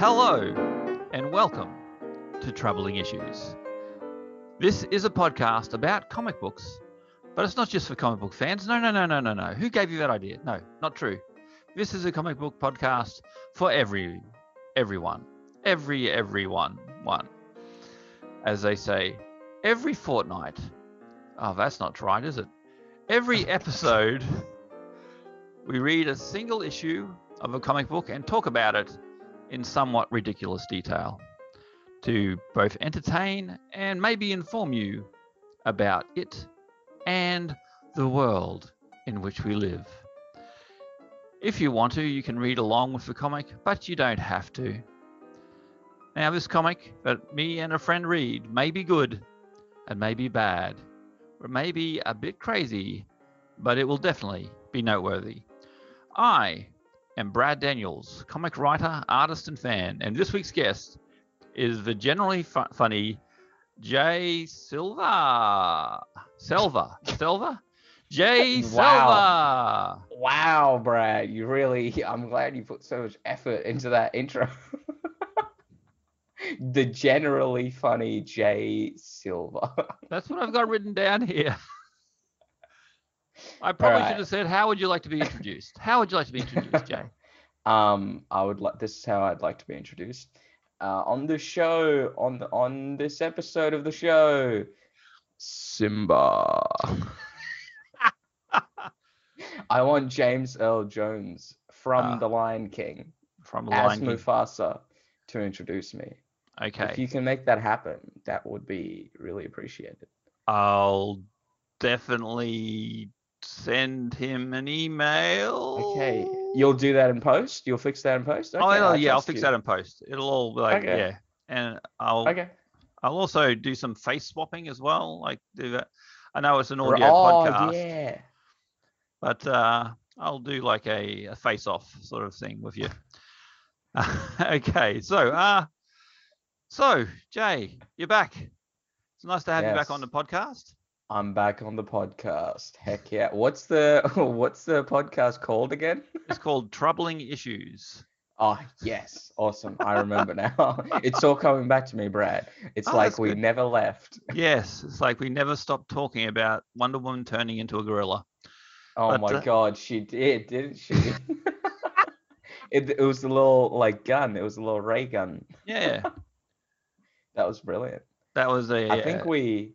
Hello, and welcome to Troubling Issues. This is a podcast about comic books, but it's not just for comic book fans. No, no, no, no, no, no. Who gave you that idea? No, not true. This is a comic book podcast for every, everyone, every, everyone, one. As they say, every fortnight. Oh, that's not right, is it? Every episode, we read a single issue of a comic book and talk about it in somewhat ridiculous detail to both entertain and maybe inform you about it and the world in which we live. If you want to, you can read along with the comic, but you don't have to. Now, this comic that me and a friend read may be good and may be bad, or may be a bit crazy, but it will definitely be noteworthy. I am Brad Daniels, comic writer, artist, and fan, and this week's guest is the generally fu- funny Jay Silva. Silva. Silva? Jay Wow. Silva. Wow, Brad, you really, I'm glad you put so much effort into that intro. the generally funny Jay Silva. That's what I've got written down here. I probably Alright. should have said, How would you like to be introduced? How would you like to be introduced, Jay? um, I would like, this is how I'd like to be introduced. Uh, on the show, on the, on this episode of the show, Simba. I want James Earl Jones from Ah. The Lion King From the as Lion King. Mufasa to introduce me. Okay. If you can make that happen, that would be really appreciated. I'll definitely send him an email. Okay, you'll do that in post. You'll fix that in post. Okay, oh, yeah, I'll fix you. that in post. It'll all be like, Okay. yeah. And I'll Okay. I'll also do some face swapping as well. Like do that. I know it's an audio oh podcast, yeah. but uh, I'll do like a, a face off sort of thing with you. okay, so uh so Jay, you're back. It's nice to have you back on the podcast. I'm back on the podcast. Heck yeah. What's the what's the podcast called again? It's called Troubling Issues. Oh yes, awesome. I remember now. it's all coming back to me, Brad. It's Oh, like we good. never left. Yes, it's like we never stopped talking about Wonder Woman turning into a gorilla. Oh But, my uh, god, she did, didn't she? it, it was a little like gun. It was a little ray gun. Yeah, That was brilliant. that was a. I think uh, we,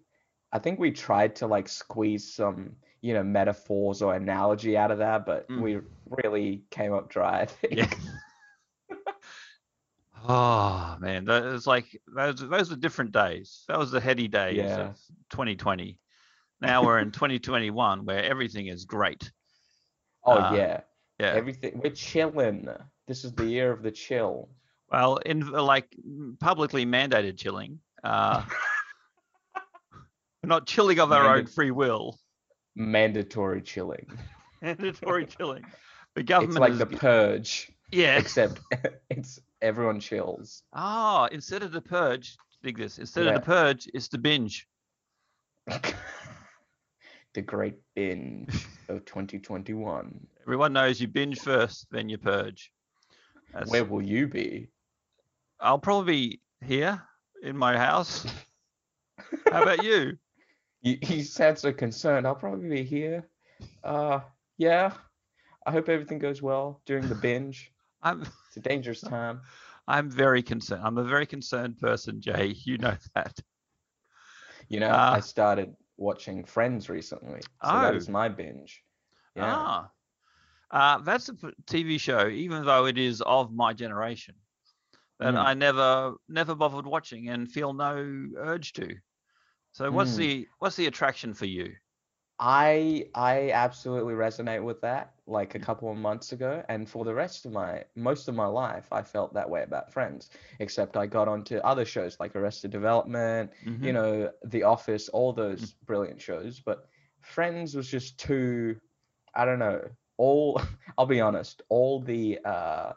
I think we tried to like squeeze some, you know, metaphors or analogy out of that, but Mm. we really came up dry. I think. Yeah. Oh man, that was like those those were different days. That was the heady days Yeah. of 2020. Now we're in 2021 where everything is great. Oh Uh, yeah, Yeah. everything. We're chilling. This is the year of the chill. well, in like publicly mandated chilling, uh, we're not chilling of our own free will. Mandatory chilling. Mandatory chilling. The government. It's like is the purge, yeah. except it's everyone chills. Ah, instead of the purge, dig this. Instead of the purge, it's the binge. the great binge of 2021. Everyone knows you binge first, then you purge. That's- Where will you be? I'll probably be here in my house. How about you? You, you sound so concerned. I'll probably be here. Uh, yeah. I hope everything goes well during the binge. I'm It's a dangerous time. I'm very concerned. I'm a very concerned person, Jay. You know that. You know, Ah. I started watching Friends recently, so that Oh. is my binge. Yeah. Ah. Uh, that's a TV show, even though it is of my generation. that Mm. I never never bothered watching and feel no urge to. So what's Mm. the what's the attraction for you? I I absolutely resonate with that. Like a couple of months ago, and for the rest of my most of my life, I felt that way about Friends. Except I got onto other shows like Arrested Development, you Mhm. know, The Office, all those brilliant shows. But Friends was just too, I don't know. All I'll be honest, all the uh,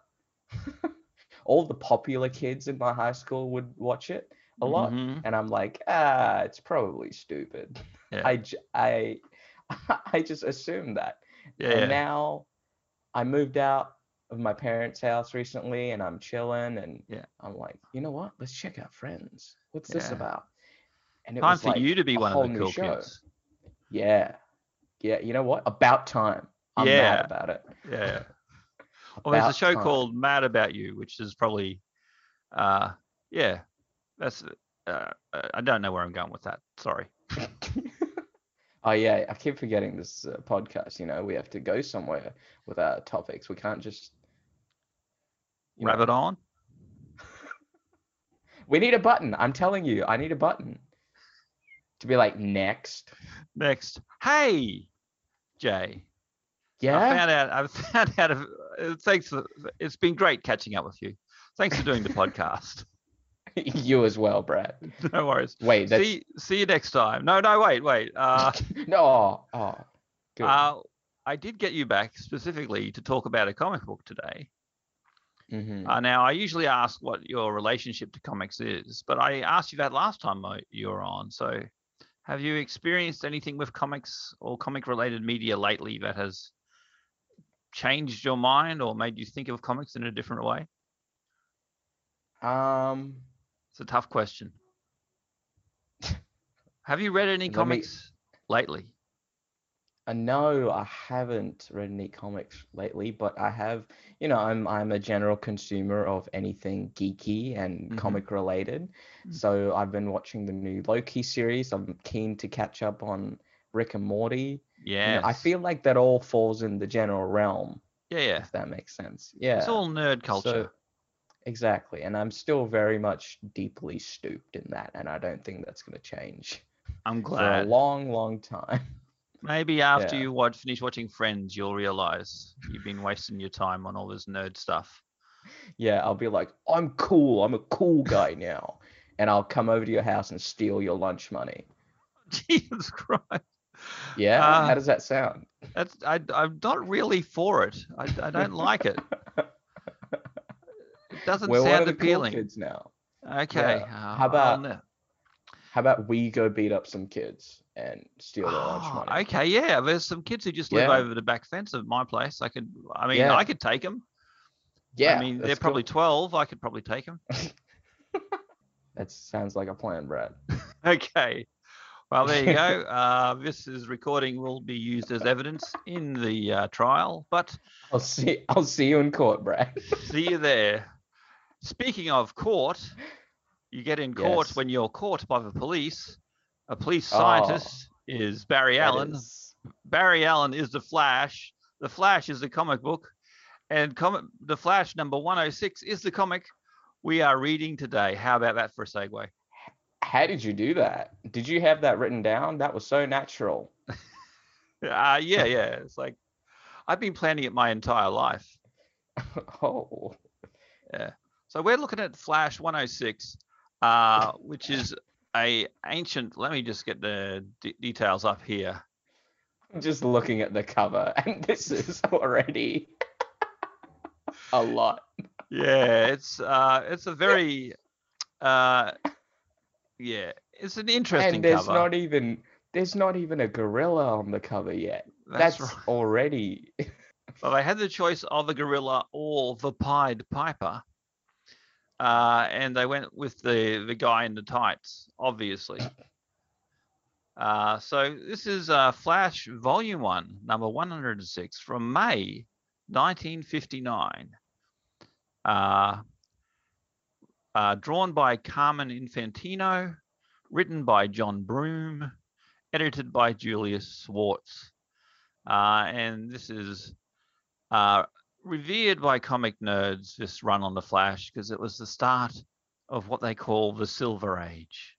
all the popular kids in my high school would watch it a lot, Mhm. and I'm like, ah, it's probably stupid. Yeah. I just assumed that. yeah, And yeah. now I moved out of my parents' house recently and I'm chilling and Yeah. I'm like, you know what? Let's check out Friends. What's this about? And it Time was for like you to be one of the cool kids. Yeah. Yeah, you know what? About time. I'm Yeah. mad about it. Yeah. Well, there's a show time. called Mad About You, which is probably, uh, yeah, that's. Uh, uh, I don't know where I'm going with that. Sorry. oh yeah, I keep forgetting this uh, podcast. You know, we have to go somewhere with our topics. We can't just know, Rabbit on. We need a button. I'm telling you, I need a button to be like next. Next. Hey, Jay. Yeah. I found out. I found out. Of, uh, thanks. For, it's been great catching up with you. Thanks for doing the podcast. you as well, Brad. No worries. Wait, that's See, see you next time. No, no, wait, wait. Uh, no. Oh, oh, good. uh, I did get you back specifically to talk about a comic book today. Mhm. Uh, now, I usually ask what your relationship to comics is, but I asked you that last time you were on. So, have you experienced anything with comics or comic related media lately that has changed your mind or made you think of comics in a different way? Um, It's a tough question. Have you read any Let me- comics lately? uh, no, I haven't read any comics lately, but I have. You know, I'm I'm a general consumer of anything geeky and Mhm. comic related. Mm. So I've been watching the new Loki series. I'm keen to catch up on Rick and Morty. You know, Yeah. I feel like that all falls in the general realm, Yeah, yeah. if that makes sense. Yeah. It's all nerd culture. So, exactly, and I'm still very much deeply stooped in that, and I don't think that's going to change I'm for a long, long time. Maybe after Yeah. you watch, finish watching Friends, you'll realize you've been wasting your time on all this nerd stuff. yeah, I'll be like, I'm cool. I'm a cool guy now, and I'll come over to your house and steal your lunch money. Jesus Christ. Yeah, Uh, how does that sound? That's I, I'm not really for it. I, I don't like it. Doesn't We're sound the cool appealing. kids now. Okay. Yeah. uh, How about How about we go beat up some kids and steal their lunch Oh, money? okay, yeah. There's some kids who just live Yeah. over the back fence of my place. I could, I mean, Yeah. I could take them. Yeah, I mean, they're probably cool. 12. I could probably take them. That sounds like a plan, Brad. Okay. Well, there you go. Uh, this is recording will be used as evidence in the uh, trial, but I'll see. I'll see you in court, Brad. see you there. Speaking of court, you get in court Yes. when you're caught by the police. A police Oh, scientist is Barry Allen. is- Barry Allen is the Flash. The Flash is the comic book, and comic the Flash number 106 is the comic we are reading today. How about that for a segue? How did you do that? Did you have that written down? That was so natural. Uh, yeah, yeah. It's like I've been planning it my entire life. oh, So we're looking at Flash 106, uh, which is a ancient. Let me just get the d- details up here. I'm just looking at the cover, and this is already a lot. Yeah, it's uh, it's a very, uh, yeah, it's an interesting And there's cover. not even there's not even a gorilla on the cover yet. That's, That's, right. already Well, they had the choice of a gorilla or the Pied Piper. Uh, and they went with the, the guy in the tights, obviously. Uh, so this is uh, Flash Volume 1, number 106 from May 1959. Uh, uh, drawn by Carmen Infantino, written by John Broome, edited by Julius Schwartz. Uh, and this is uh, revered by comic nerds. This run on the Flash because it was the start of what they call the Silver Age.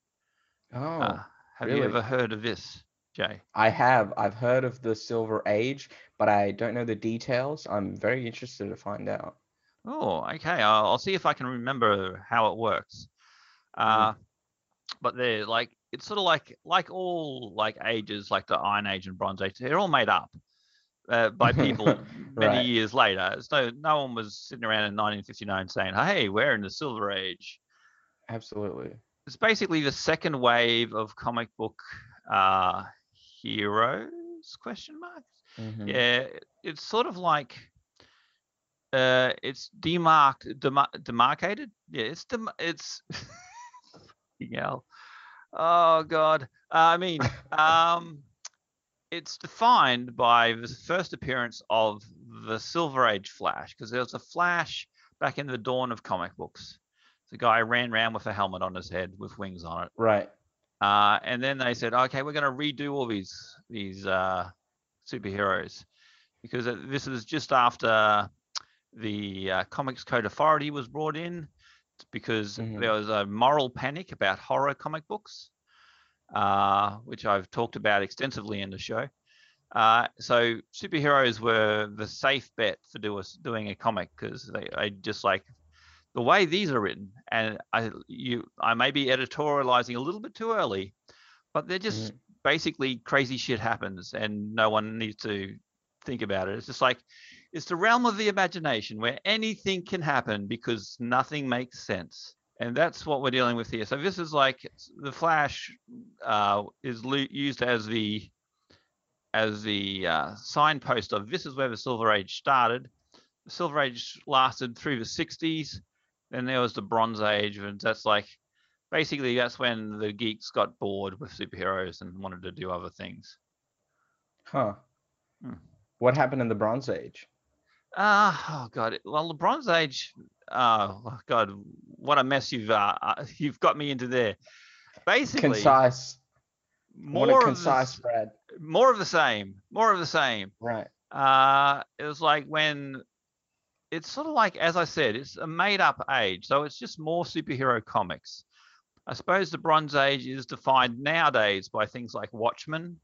Oh, Uh, have really? you ever heard of this, Jay? I have. I've heard of the Silver Age, but I don't know the details. I'm very interested to find out. Oh, okay. I'll, I'll see if I can remember how it works. Uh, but they're like it's sort of like like all like ages, like the Iron Age and Bronze Age. They're all made up uh, by people many Right. years later. So no one was sitting around in 1959 saying, "Hey, we're in the Silver Age." Absolutely. It's basically the second wave of comic book uh, heroes? Question mark. Mhm. Yeah, it's sort of like uh, it's demarked, demar- demarcated. Yeah, it's dem- it's. Hell. Oh God. Uh, I mean, um, it's defined by the first appearance of the Silver Age Flash, because there was a Flash back in the dawn of comic books. The guy ran around with a helmet on his head with wings on it. Right. Uh, and then they said, okay, we're going to redo all these these uh, superheroes because this is just after the uh, Comics Code Authority was brought in because Mhm. there was a moral panic about horror comic books, uh, which I've talked about extensively in the show. Uh, so superheroes were the safe bet for do us doing a comic because they, they just like the way these are written, and I you I may be editorializing a little bit too early, but they're just basically crazy shit happens and no one needs to think about it. It's just like it's the realm of the imagination where anything can happen because nothing makes sense. And that's what we're dealing with here. So this is like the Flash uh, is lu- used as the as the uh, signpost of this is where the Silver Age started. The Silver Age lasted through the 60s. Then there was the Bronze Age, and that's like basically that's when the geeks got bored with superheroes and wanted to do other things. Huh. Hmm. What happened in the Bronze Age? Ah, oh god. Well, the Bronze Age. Oh god, what a mess you've uh, uh, you've got me into there. Basically, Concise. more what a of concise the, Brad. more of the same, more of the same. Right. Uh, it was like when it's sort of like, as I said, it's a made-up age, so it's just more superhero comics. I suppose the Bronze Age is defined nowadays by things like Watchmen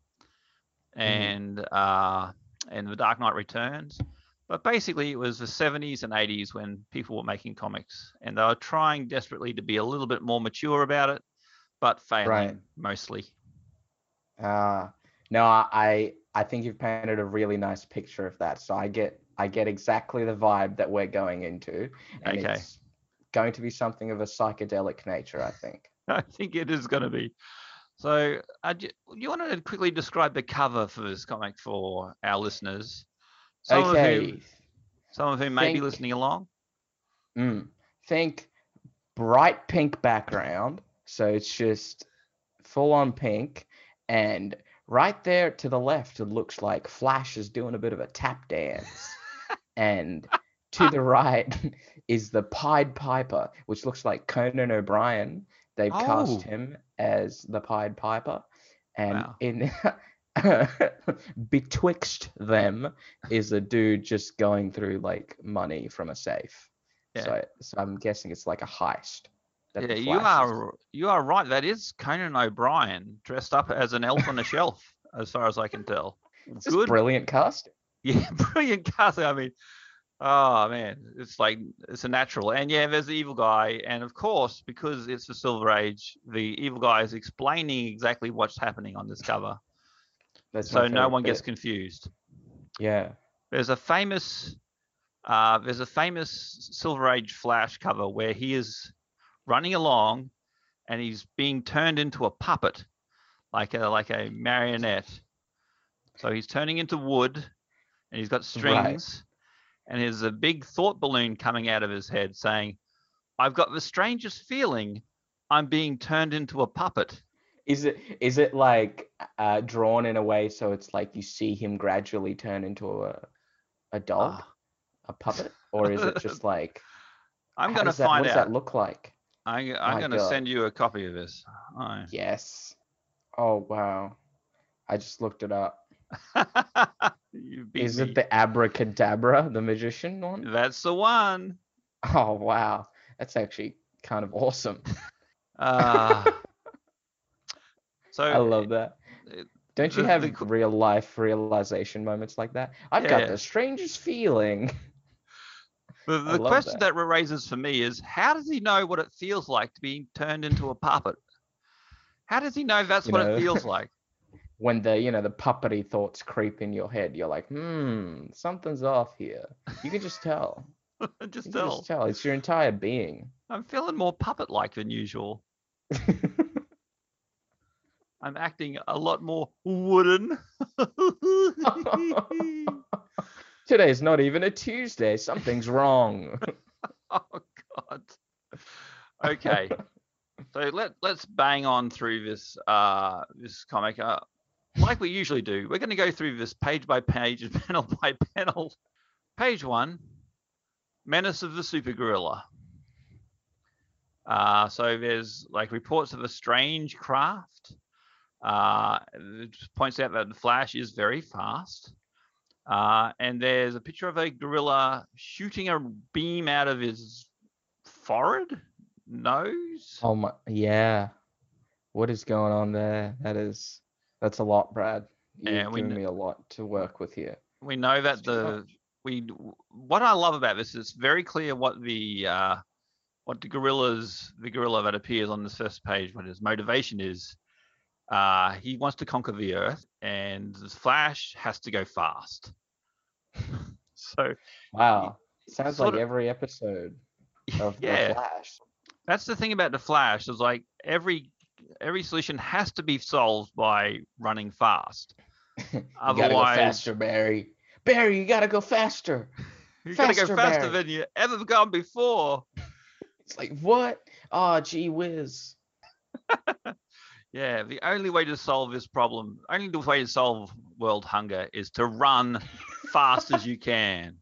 and uh, and The Dark Knight Returns. But basically, it was the 70s and 80s when people were making comics, and they were trying desperately to be a little bit more mature about it, but failing Right. mostly. Ah, no, I I I think you've painted a really nice picture of that. So I get I get exactly the vibe that we're going into, and Okay. it's going to be something of a psychedelic nature, I think. I think it is going to be. So, uh, do you want to quickly describe the cover for this comic for our listeners? Some of okay. some of whom may be listening along. Mm. Think bright pink background, so it's just full on pink, and right there to the left, it looks like Flash is doing a bit of a tap dance, and to the right is the Pied Piper, which looks like Conan O'Brien. They've Oh. cast him as the Pied Piper, and Wow. in betwixt them is a dude just going through like money from a safe. Yeah. So, so I'm guessing it's like a heist. Yeah, you are you are right. That is Conan O'Brien dressed up as an elf on a shelf, as far as I can tell. It's Good, brilliant casting. yeah, brilliant casting. I mean, oh man, it's like it's a natural. And yeah, there's the evil guy, and of course, because it's the Silver Age, the evil guy is explaining exactly what's happening on this cover, That's so no one gets confused. Yeah. there's a famous uh, there's a famous Silver Age Flash cover where he is running along and he's being turned into a puppet, like a like a marionette. So he's turning into wood, and he's got Right. strings, and there's a big thought balloon coming out of his head saying, "I've got the strangest feeling. I'm being turned into a puppet." Is it is it like uh, drawn in a way so it's like you see him gradually turn into a a dog, Ah, a puppet, or is it just like I'm going to does that, find what does that look like? My going to God. send you a copy of this. Oh. Yes. Oh wow. I just looked it up. Is me. it the abracadabra, the magician one? That's the one. Oh wow, that's actually kind of awesome. Uh, so I love that. it- Don't you the- have the real life realization moments like that? I've Yeah. got the strangest feeling. The, the question that. that. raises for me is how does he know what it feels like to be turned into a puppet? How does he know that's You what know. it feels like? when the you know the puppety thoughts creep in your head, you're like, hmm, something's off here. You can just tell. just You tell. just tell. It's your entire being. I'm feeling more puppet like than usual. I'm acting a lot more wooden. Today's not even a Tuesday. Something's wrong. oh god. Okay. So let let's bang on through this uh this comic. Uh, like we usually do, we're going to go through this page by page and panel by panel. Page one, Menace of the Super Gorilla. Uh, so there's like reports of a strange craft. Uh, it points out that the Flash is very fast. Uh, and there's a picture of a gorilla shooting a beam out of his forehead, nose. oh my, yeah. What is going on there? That is, that's a lot, Brad. You're Yeah, we giving kn- me a lot to work with here. We know that It's the we what I love about this is very clear what the uh, what the gorillas the gorilla that appears on this first page what his motivation is. Uh, he wants to conquer the earth, and the Flash has to go fast. so Wow. Sounds like of- every episode of yeah, The Flash. that's the thing about the Flash is like every every solution has to be solved by running fast. You gotta go Otherwise- faster, Barry. Barry, you gotta go faster. You gotta go Faster, faster Barry. than you ever gone before. It's like what? Oh, gee whiz. Yeah, the only way to solve this problem, only the way to solve world hunger is to run fast as you can.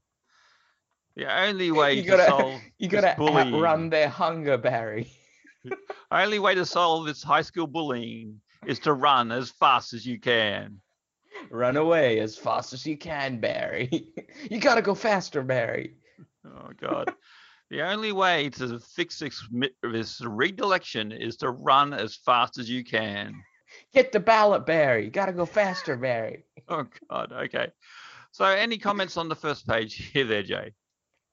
The only way You to gotta- solve You gotta bullying, outrun their hunger, Barry. only way to solve this high school bullying is to run as fast as you can. Run away as fast as you can, Barry. you gotta go faster, Barry. Oh God. The only way to fix this, mi- this rigged election is to run as fast as you can. Get the ballot, Barry. You gotta go faster, Barry. Oh God. Okay. So, any comments on the first page here, there, Jay?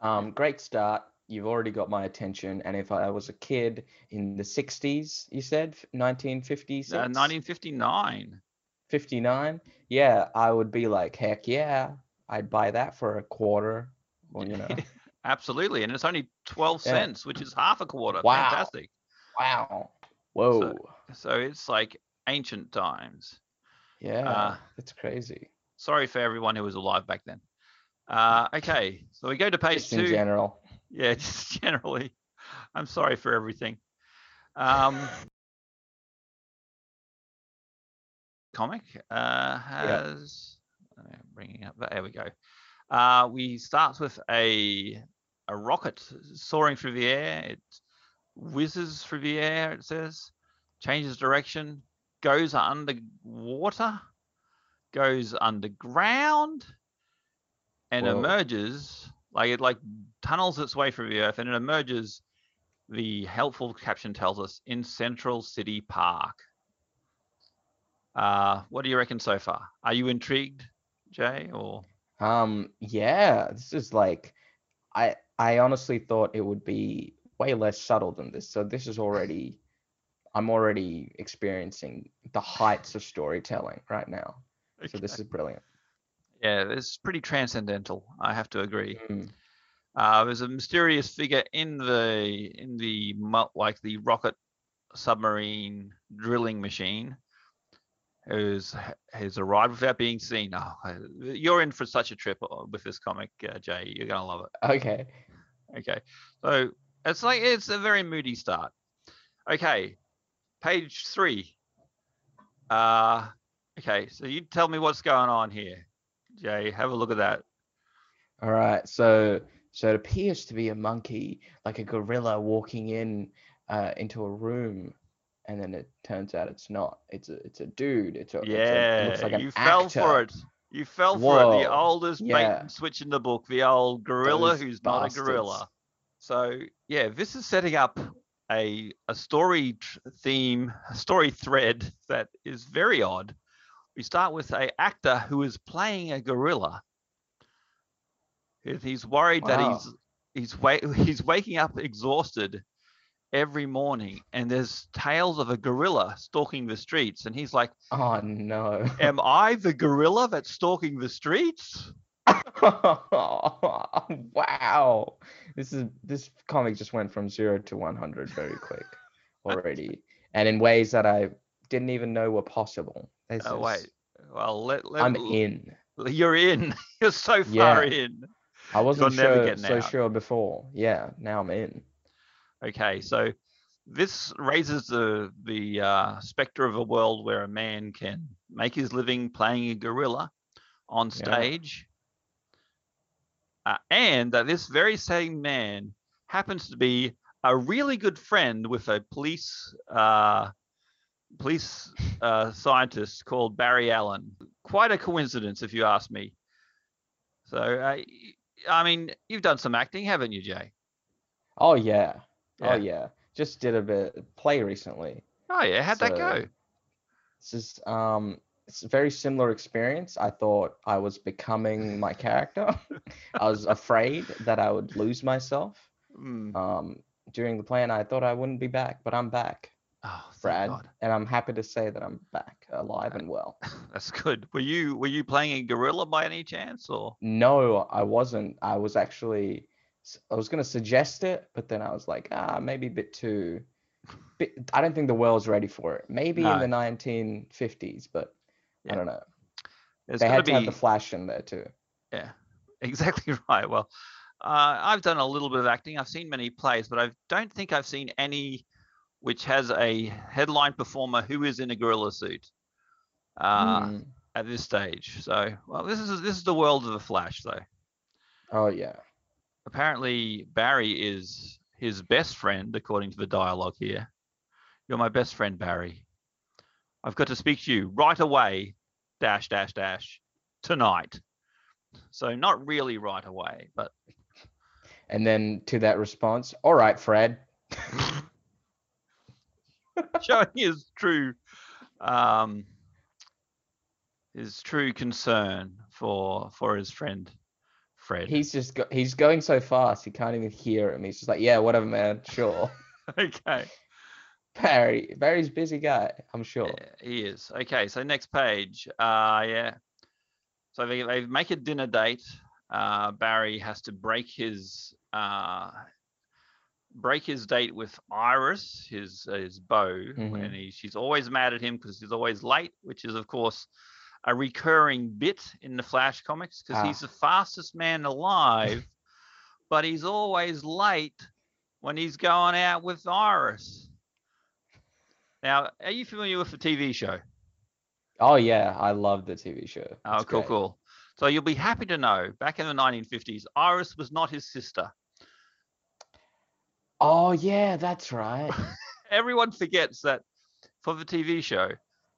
Um, great start. You've already got my attention. And if I was a kid in the 60s, you said 1956, Uh, 1959. 59, yeah, I would be like, heck yeah, I'd buy that for a quarter. Well, you know, Absolutely, and it's only twelve Yeah. cents, which is half a quarter. Wow. Fantastic. wow, whoa, So it's like ancient times. yeah, uh, that's crazy. Sorry for everyone who was alive back then. Uh, okay, so we go to page Just in two. general. Yeah, just generally. I'm sorry for everything. Um, comic uh, has uh, bringing up. There we go. Uh, we start with a a rocket soaring through the air. It whizzes through the air. It says, changes direction, goes underwater, goes underground, and Whoa. emerges like it like tunnels its way through the earth and it emerges the helpful caption tells us in central city park uh what do you reckon so far are you intrigued jay or Um, yeah, this is like, I I honestly thought it would be way less subtle than this. So this is already, I'm already experiencing the heights of storytelling right now. So this is brilliant. yeah it's pretty transcendental i have to agree Mm, uh there's a mysterious figure in the in the like the rocket submarine drilling machine who's has arrived without being seen oh you're in for such a trip uh, with this comic uh, jay you're gonna love it Okay. Okay. So it's like it's a very moody start. Okay. Page three. Uh okay, so you tell me what's going on here. Jay, have a look at that. All right. So so it appears to be a monkey, like a gorilla walking in uh, into a room, and then it turns out it's not. It's a it's a dude. It's a it's a- it Yeah, looks like an you fell for it. You fell for it. The Whoa, oldest bait yeah. and switch in the book. The old gorilla Those who's not a gorilla. So yeah, this is setting up a a story theme, a story thread that is very odd. We start with a actor who is playing a gorilla. He's worried that he's he's wa- he's waking up exhausted every morning, and there's tales of a gorilla stalking the streets, and he's like, Oh no. "Am I the gorilla that's stalking the streets?" wow. This is this comic just went from zero to one hundred very quick already. and in ways that I didn't even know were possible. This Oh is- wait, well let let I'm in. You're in. You're so far Yeah. in. I wasn't sure, so out. sure before. Yeah, now I'm in. Okay, so this raises the the uh, specter of a world where a man can make his living playing a gorilla on Yeah. stage, uh, and that this very same man happens to be a really good friend with a police uh, police uh, scientist called Barry Allen. Quite a coincidence, if you ask me. So, uh, I mean, you've done some acting, haven't you, Jay? Oh yeah. Yeah. Oh yeah. Just did a bit play recently. Oh yeah, how'd that go? So- This is um it's a very similar experience. I thought I was becoming my character. I was afraid that I would lose myself Mm. um during the play and I thought I wouldn't be back, but I'm back, Oh, Brad. God. And I'm happy to say that I'm back, alive and well. That's good. Were you were you playing a gorilla by any chance, or No, I wasn't. I was actually I was gonna suggest it, but then I was like, ah, maybe a bit too bit, I don't think the world's ready for it. Maybe No. in the 1950s, but Yeah. I don't know. there's They had to to have the flash in there too. Yeah, exactly right. Well, uh, I've done a little bit of acting. I've seen many plays, but I don't think I've seen any which has a headline performer who is in a gorilla suit uh, Mm. at this stage. So, well, this is this is the world of the Flash, though. Oh yeah. Apparently Barry is his best friend, according to the dialogue here. You're my best friend, Barry. I've got to speak to you right away, dash, dash, dash, tonight. So not really right away, but And then to that response, all right, Fred. showing his true um his true concern for for his friend Fred. He's just go- he's going so fast he can't even hear him. He's just like, yeah, whatever, man. Sure. okay. Barry, Barry's a busy guy. I'm sure. Yeah, he is. Okay, so next page. Uh yeah. So they, they make a dinner date. Uh Barry has to break his uh break his date with Iris, his uh, his beau, and Mhm. he, she's always mad at him because he's always late, which is of course a recurring bit in the Flash comics because he's Ah. the fastest man alive, but he's always late when he's going out with Iris. Now, are you familiar with the TV show? Oh yeah, I love the TV show. Oh, It's cool, great. cool. So you'll be happy to know, back in the 1950s, Iris was not his sister. Oh yeah, that's right. Everyone forgets that for the TV show,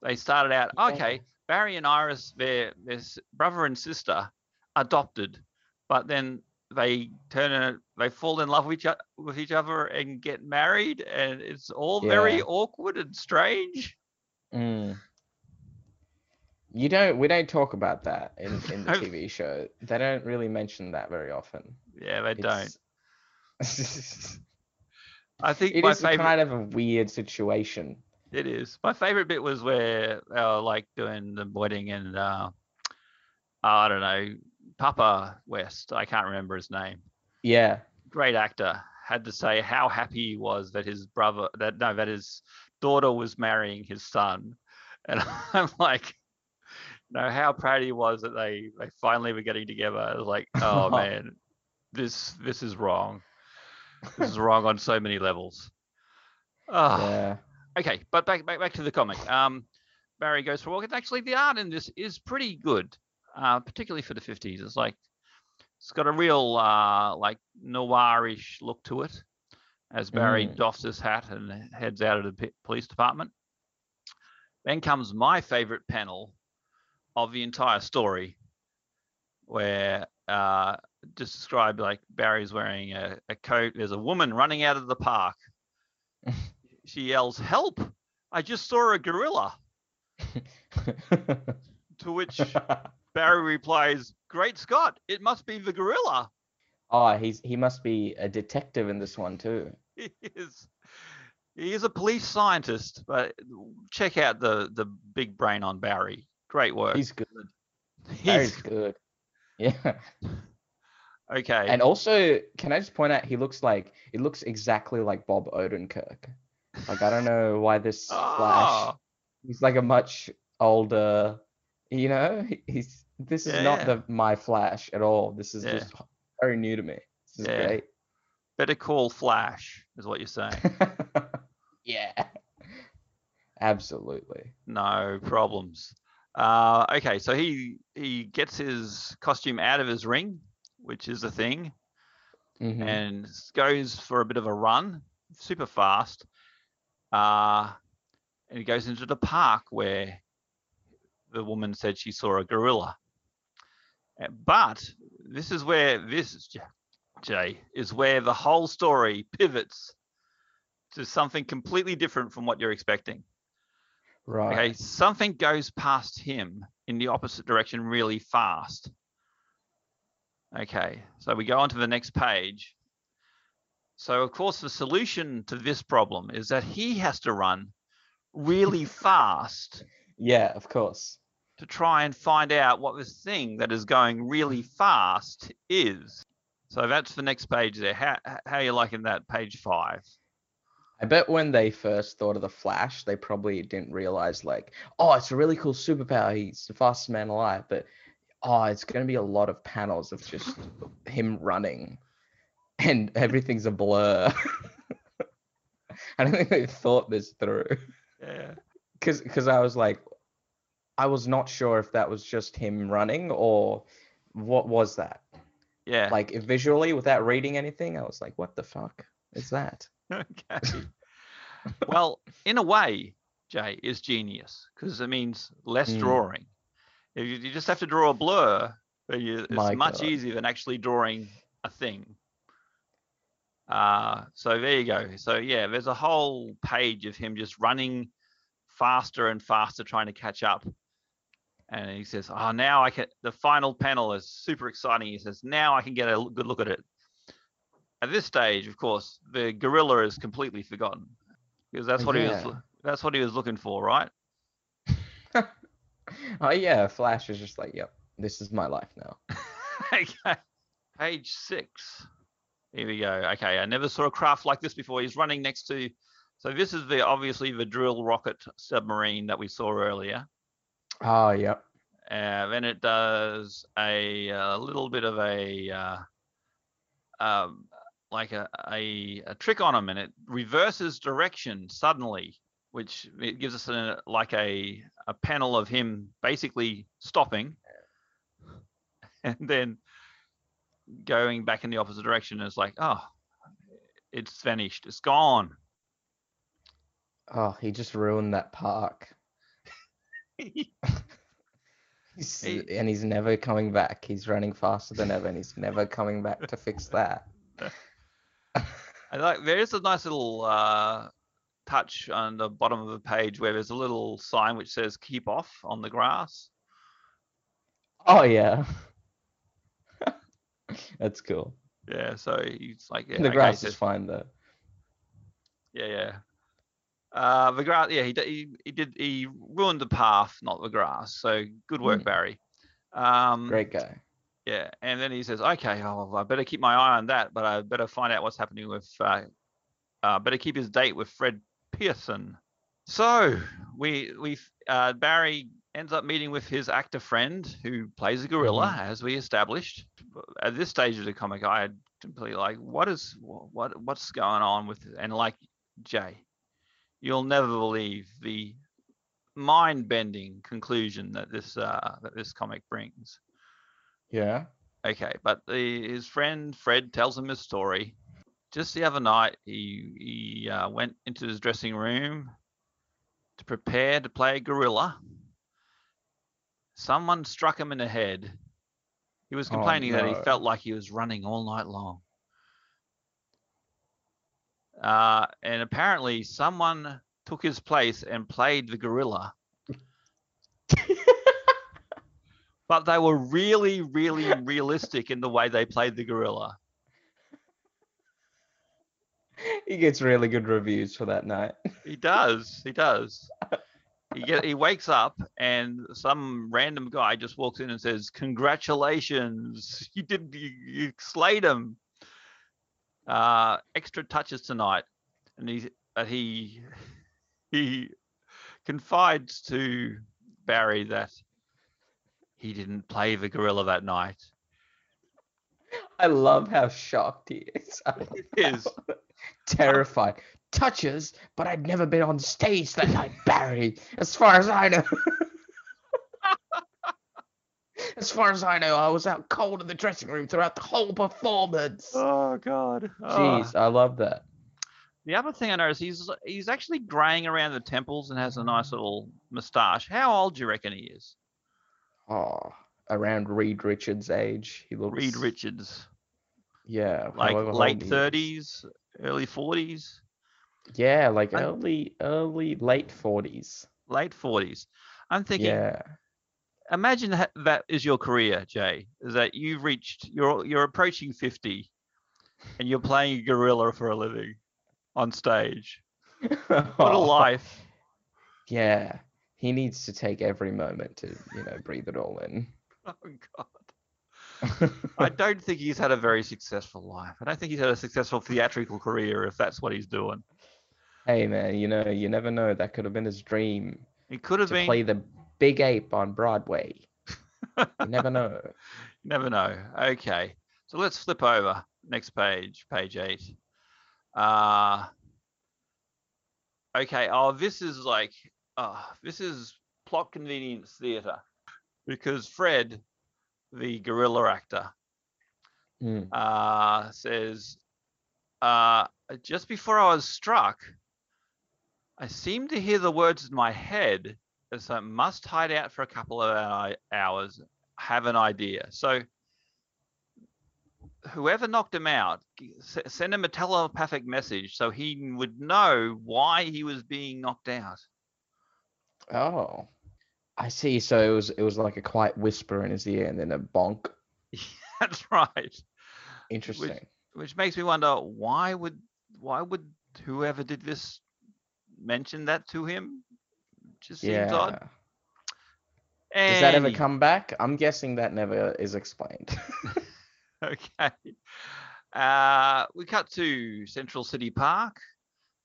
they started out, okay, Barry and Iris, their, their brother and sister, adopted, but then they turn and they fall in love with each, o- with each other and get married, and it's all very awkward and strange. Mm. You don't. We don't talk about that in in the TV show. They don't really mention that very often. Yeah, they don't. I think it is favorite. kind of a weird situation. It is. My favorite bit was where they were like doing the wedding and uh, I don't know, Papa West, I can't remember his name. Yeah. Great actor, had to say how happy he was that his brother that no, that his daughter was marrying his son. And I'm like, you know, how proud he was that they they finally were getting together. I was like, oh man, this this is wrong. This is wrong on so many levels. Oh, Yeah. Okay, but back back back to the comic. Um, Barry goes for a walk. And actually, the art in this is pretty good, uh, particularly for the fifties. It's like it's got a real uh, like noirish look to it. As Barry Mm. doffs his hat and heads out of the p- police department. Then comes my favorite panel of the entire story, where uh, just described like Barry's wearing a, a coat. There's a woman running out of the park. She yells, "Help! I just saw a gorilla." To which Barry replies, "Great Scott! It must be the gorilla." oh, he's he must be a detective in this one too. He is. He is a police scientist, but check out the the big brain on Barry. Great work. He's good. He's- Barry's good. Yeah. okay. And also, can I just point out he looks like he looks exactly like Bob Odenkirk. Like I don't know why this Flash. Ah, He's like a much older, you know, he's this is not Yeah. the my Flash at all. This is Yeah. just very new to me. This is Yeah. great. better call Flash, is what you're saying. yeah. Absolutely. No problems. Uh, okay, so he he gets his costume out of his ring, which is a thing, Mhm. and goes for a bit of a run, super fast. Uh, and he goes into the park where the woman said she saw a gorilla. Uh, But this is where this Jay is where the whole story pivots to something completely different from what you're expecting. Right. Okay, something goes past him in the opposite direction really fast. Okay, so we go on to the next page. So, of course, the solution to this problem is that he has to run really fast Yeah, of course. to try and find out what this thing that is going really fast is. So that's the next page there. How, how are you liking that page five? I bet when they first thought of the Flash, they probably didn't realize like, oh, it's a really cool superpower. He's the fastest man alive, but oh, it's going to be a lot of panels of just him running, and everything's a blur. I don't think they thought this through, Yeah. because because I was like, I was not sure if that was just him running or what was that. Yeah. Like visually, without reading anything, I was like, what the fuck is that? okay. well, in a way, Jay is genius because it means less Mm. drawing. You, you just have to draw a blur, but you, it's My much God. easier than actually drawing a thing. Uh, so there you go. So yeah, there's a whole page of him just running faster and faster, trying to catch up. And he says, "Oh, now I can." The final panel is super exciting. He says, "Now I can get a good look at it." At this stage, of course, the gorilla is completely forgotten because that's what he was. That's what he was looking for, right? oh yeah, Flash is just like, yep, this is my life now. okay. Page six. Here we go. Okay, I never saw a craft like this before. He's running next to. So this is the obviously the drill rocket submarine that we saw earlier. Oh yep. Uh, then it does a, uh little bit of a uh, um, like a, a a trick on him, and it reverses direction suddenly, which it gives us a, like a a panel of him basically stopping, and then going back in the opposite direction. And It's like, oh, it's vanished, it's gone. Oh, he just ruined that park. He's, He- and he's never coming back. He's running faster than ever, and he's never coming back to fix that. I like there is a nice little uh, touch on the bottom of the page where there's a little sign which says "keep off" on the grass. Oh yeah. That's cool. Yeah, so he's like, yeah, the okay, grass so- is fine though. yeah, yeah. Uh, the grass, yeah, he, he he did he ruined the path, not the grass. So good work, Mm. Barry. Um, Great guy. Yeah, and then he says, "Okay, oh, I better keep my eye on that, but I better find out what's happening with. Uh, uh, better keep his date with Fred Pearson." So we we uh, Barry ends up meeting with his actor friend who plays a gorilla, as we established. At this stage of the comic, I had completely like, what is what what's going on with and like Jay, you'll never believe the mind-bending conclusion that this uh, that this comic brings. Yeah. Okay, but the, his friend Fred tells him his story. Just the other night, he he uh, went into his dressing room to prepare to play a gorilla. Someone struck him in the head. He was Oh, complaining that he felt like he was running all night long. Uh, and apparently, someone took his place and played the gorilla. but they were really, really realistic in the way they played the gorilla. he gets really good reviews for that night. He does. He does. He get, he wakes up and some random guy just walks in and says, "Congratulations, you did you, you slayed him." Uh, extra touches tonight, and he uh, he he confides to Barry that he didn't play the gorilla that night. I love how shocked he is. He is. terrified. Touches, but I'd never been on stage that night, Barry. As far as I know. as far as I know, I was out cold in the dressing room throughout the whole performance. Oh God. Oh. Jeez, I love that. The other thing I noticed, he's he's actually graying around the temples and has a nice little moustache. How old do you reckon he is? Oh, around Reed Richards' age, he looks. Reed Richards, Yeah, like late old he is. thirties, early forties, Yeah, like I- early, early, late forties. late forties. I'm thinking, Yeah. imagine that, that is your career, Jay. Is that you've reached, you're you're approaching fifty, and you're playing a gorilla for a living on stage. What a oh. life! Yeah, he needs to take every moment to, you know, breathe it all in. Oh God. I don't think he's had a very successful life. I don't think he's had a successful theatrical career if that's what he's doing. Hey man, you know, you never know. That could have been his dream It could have to been. play the big ape on Broadway. You never know. You Never know. Okay, so let's flip over next page, page eight. Uh okay. Oh, this is like, uh, this is plot convenience theater because Fred, the gorilla actor, Mm. uh, says, uh, just before I was struck, I seem to hear the words in my head as I must hide out for a couple of hours, have an idea. So whoever knocked him out, send him a telepathic message so he would know why he was being knocked out. Oh, I see. So it was it was like a quiet whisper in his ear and then a bonk. That's right. Interesting. Which makes me wonder why would why would whoever did this mention that to him? Just seems yeah. odd. Does that ever come back? I'm guessing that never is explained. Okay. Uh, we cut to Central City Park,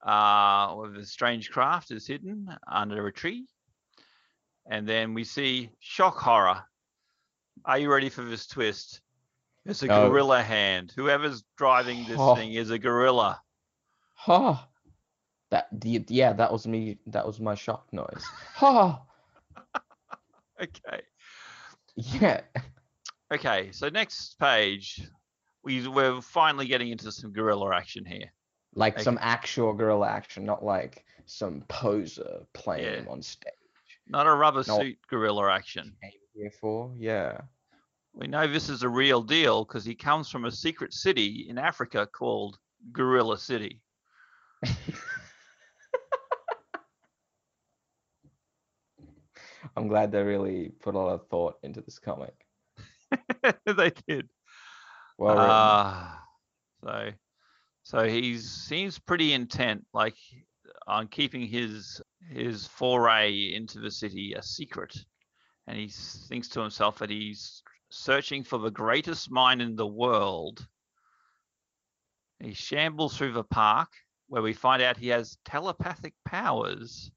uh, where the strange craft is hidden under a tree. And then we see shock horror. Are you ready for this twist? It's a No. gorilla hand. Whoever's driving this Oh. thing is a gorilla. ha. That the- yeah, that was me. That was my shock noise. Ha. Okay. Yeah. Okay. So next page, we we're finally getting into some gorilla action here. Like Okay. some actual gorilla action, not like some poser playing Yeah. on stage. Not a rubber No. suit gorilla action. Here for yeah. We know this is a real deal because he comes from a secret city in Africa called Gorilla City. I'm glad they really put a lot of thought into this comic. they did. Well. Ah, so, so he seems pretty intent, like on keeping his his foray into the city a secret, and he thinks to himself that he's searching for the greatest mind in the world. He shambles through the park, where we find out he has telepathic powers,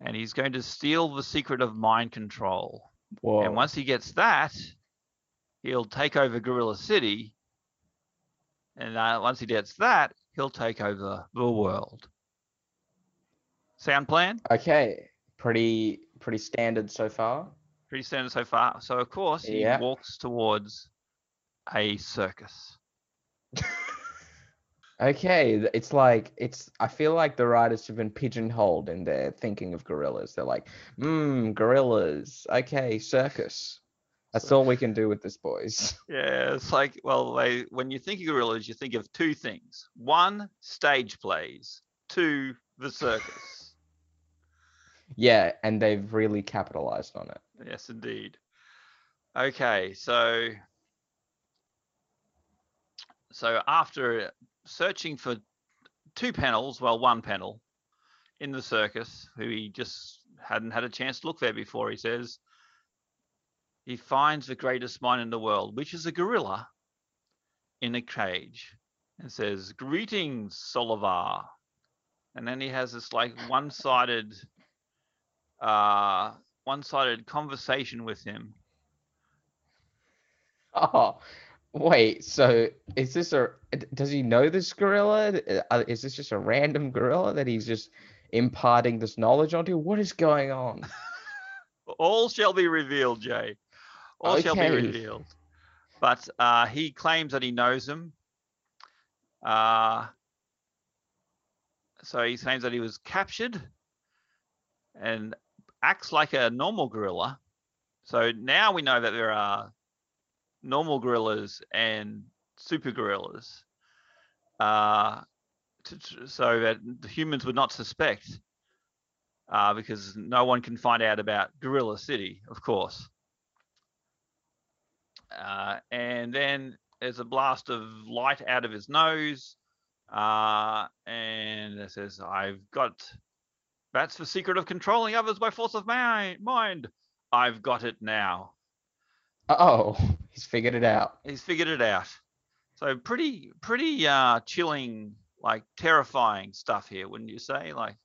and he's going to steal the secret of mind control. Whoa. And once he gets that, he'll take over Gorilla City. And uh, once he gets that, he'll take over the world. Sound plan? Okay. Pretty pretty standard so far. Pretty standard so far. So, of course, he Yeah. walks towards a circus. Okay, it's like it's. I feel like the writers have been pigeonholed in their thinking of gorillas. They're like, hmm, gorillas. Okay, circus. That's all we can do with this, boys. Yeah, it's like well, they when you think of gorillas, you think of two things: one, stage plays; two, the circus. Yeah, and they've really capitalized on it. yes, indeed. Okay, so so after searching for two panels, well, one panel in the circus, who he just hadn't had a chance to look there before, he says he finds the greatest mind in the world, which is a gorilla in a cage, and says, "Greetings, Solovar." And then he has this like one-sided, uh, one-sided conversation with him. Oh, wait. So is this a? Does he know this gorilla? Uh, Is this just a random gorilla that he's just imparting this knowledge onto? What is going on? All shall be revealed, Jay. All shall be revealed. But uh, he claims that he knows him. Uh, so he claims that he was captured and acts like a normal gorilla. So now we know that there are normal gorillas and super gorillas. Uh, to, so that the humans would not suspect uh, because no one can find out about Gorilla City, of course. Uh, and then there's a blast of light out of his nose, uh, and it says, "I've got that's the secret of controlling others by force of mi- mind. I've got it now." Oh, he's figured it out. He's figured it out. So pretty, pretty uh, chilling, like terrifying stuff here, wouldn't you say? Like,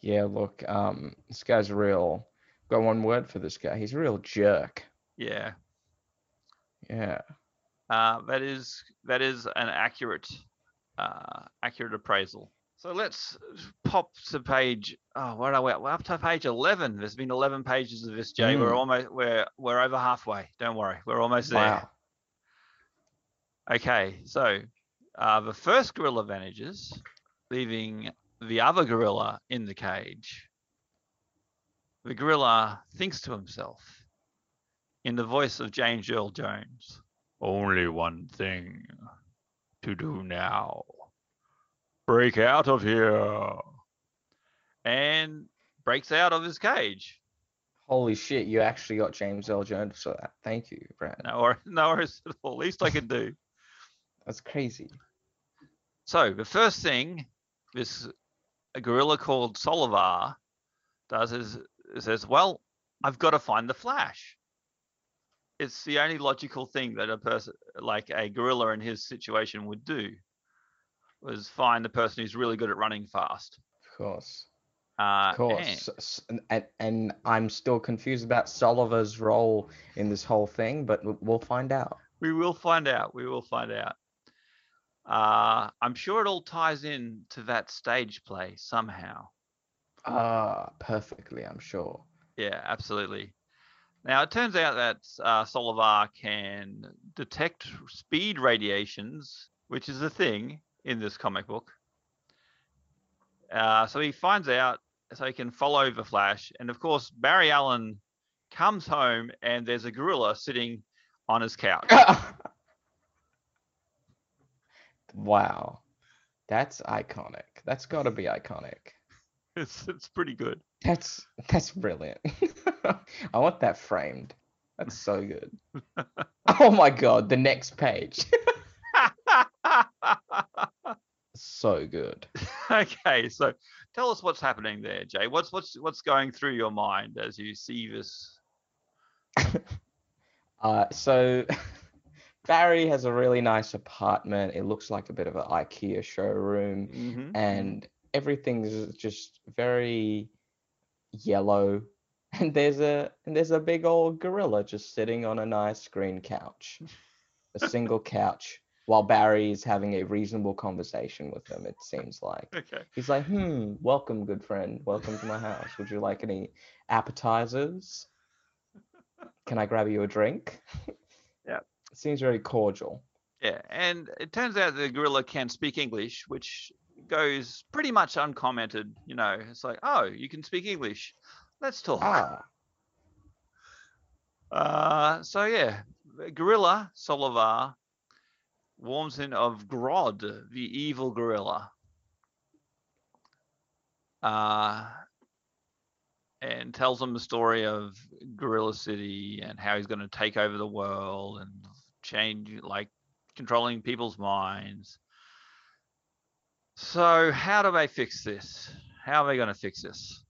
Yeah, look, um, this guy's real. Got one word for this guy. He's a real jerk. yeah. Yeah. Uh, that is that is an accurate uh, accurate appraisal. So let's pop to page. Oh, where are we? We're up to page eleven. There's been eleven pages of this, Jay. We're Mm. almost we're we're over halfway. Don't worry, we're almost there. Wow. Okay, so uh, the first gorilla vanishes, leaving the other gorilla in the cage. The gorilla thinks to himself, in the voice of James Earl Jones, only one thing to do now. Break out of here. And breaks out of his cage. Holy shit, you actually got James Earl Jones for that. Thank you, Brad. No, wor- no worries at all. Least I could do. That's crazy. So the first thing this a gorilla called Solovar does is it says, "Well, I've got to find the Flash." It's the only logical thing that a person like a gorilla in his situation would do was find the person who's really good at running fast. Of course. Uh, Of course. and- And, and, I'm still confused about Sullivan's role in this whole thing, but we'll find out. We will find out. We will find out. Uh, I'm sure it all ties in to that stage play somehow. Ah, perfectly, I'm sure. Yeah, absolutely. Now it turns out that uh, Solovar can detect speed radiations, which is a thing in this comic book. Uh, so he finds out, so he can follow the Flash, and of course Barry Allen comes home and there's a gorilla sitting on his couch. wow. That's iconic. That's got to be iconic. it's it's pretty good. That's that's brilliant. I want that framed. That's so good. Oh my god, the next page. So good. okay, so tell us what's happening there, Jay. What's what's what's going through your mind as you see this? Uh, so Barry has a really nice apartment. It looks like a bit of an IKEA showroom, Mhm, and everything's just very yellow. And there's a and there's a big old gorilla just sitting on a nice green couch, a single couch, while Barry is having a reasonable conversation with him. It seems like. Okay. He's like, hmm, welcome, good friend. Welcome to my house. Would you like any appetizers? Can I grab you a drink? Yeah. Seems very cordial. Yeah, and it turns out the gorilla can speak English, which goes pretty much uncommented. You know, it's like, oh, you can speak English. Let's talk. Ah, Uh, so yeah, gorilla Solovar warns him of Grodd, the evil gorilla. Uh, and tells him the story of Gorilla City and how he's going to take over the world and change, like controlling people's minds. So, how do they fix this? How are they going to fix this?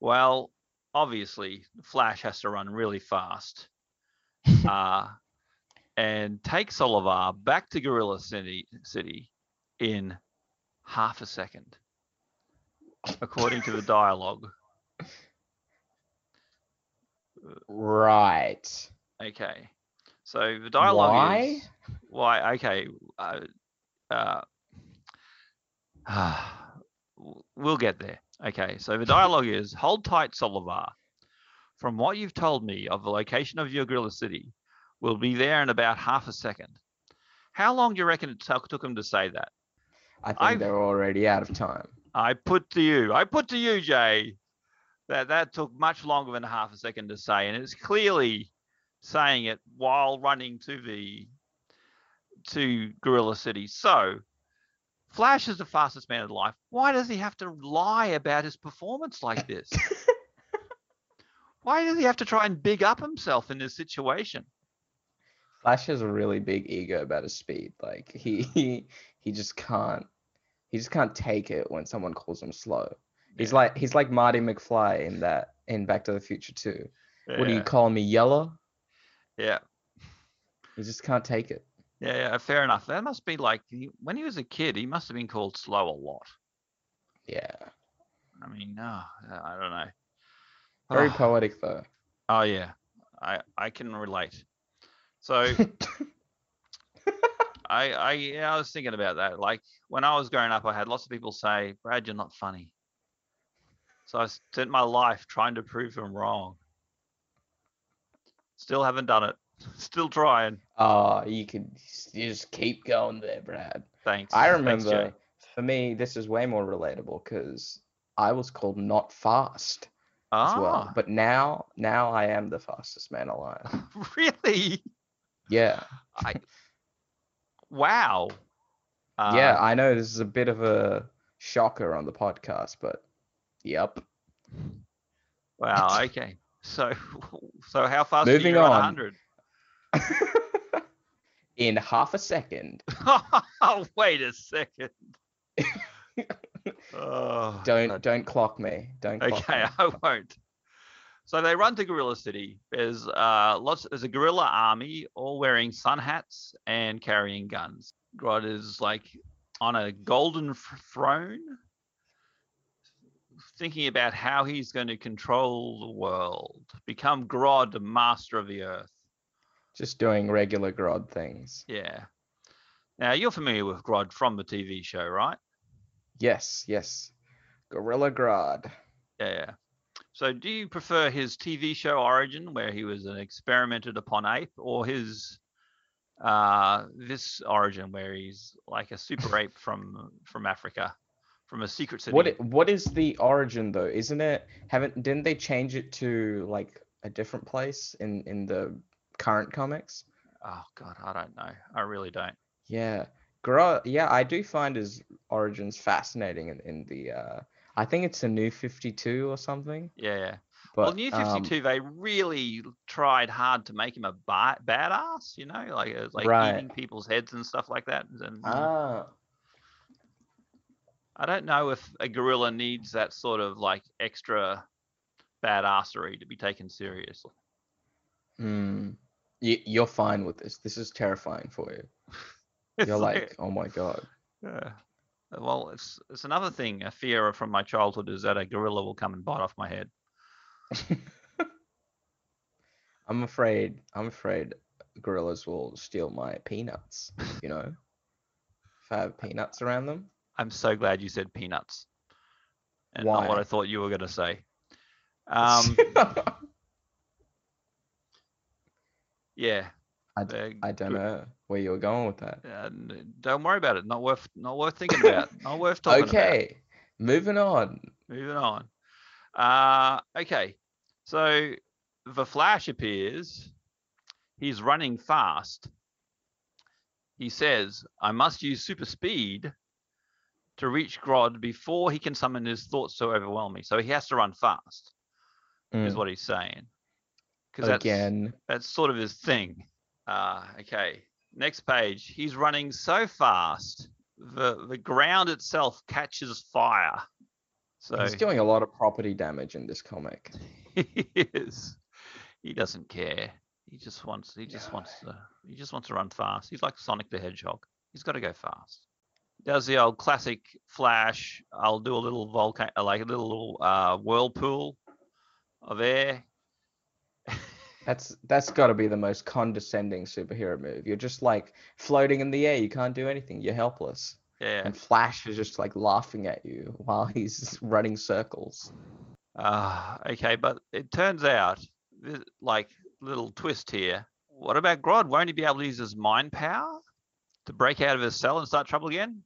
Well, obviously, Flash has to run really fast uh, and take Solovar back to Gorilla City, City in half a second, according to the dialogue. Right. Okay. So the dialogue Why? is why. Okay. Uh, uh, we'll get there. Okay. So the dialogue is: Hold tight, Solovar. From what you've told me of the location of your gorilla city, we'll be there in about half a second. How long do you reckon it took took him to say that? I think I've- they're already out of time. I put to you, I put to you, Jay, that that took much longer than half a second to say, and it's clearly saying it while running to the to Gorilla City. So, Flash is the fastest man in life. Why does he have to lie about his performance like this? Why does he have to try and big up himself in this situation? Flash has a really big ego about his speed. Like he he, he just can't he just can't take it when someone calls him slow. He's like he's like Marty McFly in that in Back to the Future too. What do you yeah, call me, yellow? Yeah. He just can't take it. Yeah, yeah, fair enough. That must be like when he was a kid, he must have been called slow a lot. Yeah. I mean, no, uh, I don't know. Very Oh, poetic though. oh yeah, I I can relate. So I I yeah, I was thinking about that. Like when I was growing up, I had lots of people say, "Brad, you're not funny." So I spent my life trying to prove them wrong. Still haven't done it. Still trying. Oh, you could you just keep going there, Brad. Thanks. I Thanks, remember for me this is way more relatable because I was called not fast as well. Ah, But now now I am the fastest man alive. really? Yeah. I wow. yeah, Uh, I know this is a bit of a shocker on the podcast, but yep. Wow. Okay. So, so how fast Moving do you on. 100? In half a second. oh, wait a second. oh, Don't God. don't clock me. Don't Okay, me. I won't. So they run to Gorilla City. There's uh lots. There's a gorilla army, all wearing sun hats and carrying guns. Grodd is like on a golden f- throne, thinking about how he's going to control the world, become Grodd, the master of the earth. Just doing regular Grodd things. Yeah. Now you're familiar with Grodd from the TV show, right? Yes, yes. Gorilla Grodd. Yeah. So do you prefer his TV show origin, where he was an experimented upon ape, or his uh this origin where he's like a super ape from from Africa, from a secret city? What what is the origin though? Isn't it haven't didn't they change it to like a different place in in the current comics? Oh god, I don't know. I really don't. Yeah. Grodd yeah, I do find his origins fascinating in, in the uh I think it's a new 52 or something. Yeah, yeah. But well, New 52, um, they really tried hard to make him a ba- badass. You know, like uh, like Right. eating people's heads and stuff like that. And Ah, I don't know if a gorilla needs that sort of like extra badassery to be taken seriously. hmm. You, you're fine with this. This is terrifying for you. You're like, oh my god. yeah. Well, it's it's another thing. A fear from my childhood is that a gorilla will come and bite off my head. I'm afraid. I'm afraid gorillas will steal my peanuts. You know, if I have peanuts around them. I'm so glad you said peanuts, and not what I thought you were going to say. Um, yeah. I, d- I don't know where you were going with that. Uh, don't worry about it. Not worth not worth thinking about. not worth talking about. Okay, moving on. Moving on. Uh, okay. So the Flash appears. He's running fast. He says, I must use super speed to reach Grodd before he can summon his thoughts to overwhelm me. So he has to run fast, is Mm. what he's saying. Because that's, that's sort of his thing. Uh, okay. Next page. He's running so fast, the the ground itself catches fire. So He's doing a lot of property damage in this comic. he is. He doesn't care. He just wants. He just Yeah. wants to. He just wants to run fast. He's like Sonic the Hedgehog. He's got to go fast. Does the old classic flash? I'll do a little volcano, like a little uh, whirlpool of air. That's that's got to be the most condescending superhero move. You're just like floating in the air. You can't do anything. You're helpless. Yeah. And Flash is just like laughing at you while he's running circles. Ah, okay, but it turns out, like little twist here. What about Grodd? Won't he be able to use his mind power to break out of his cell and start trouble again?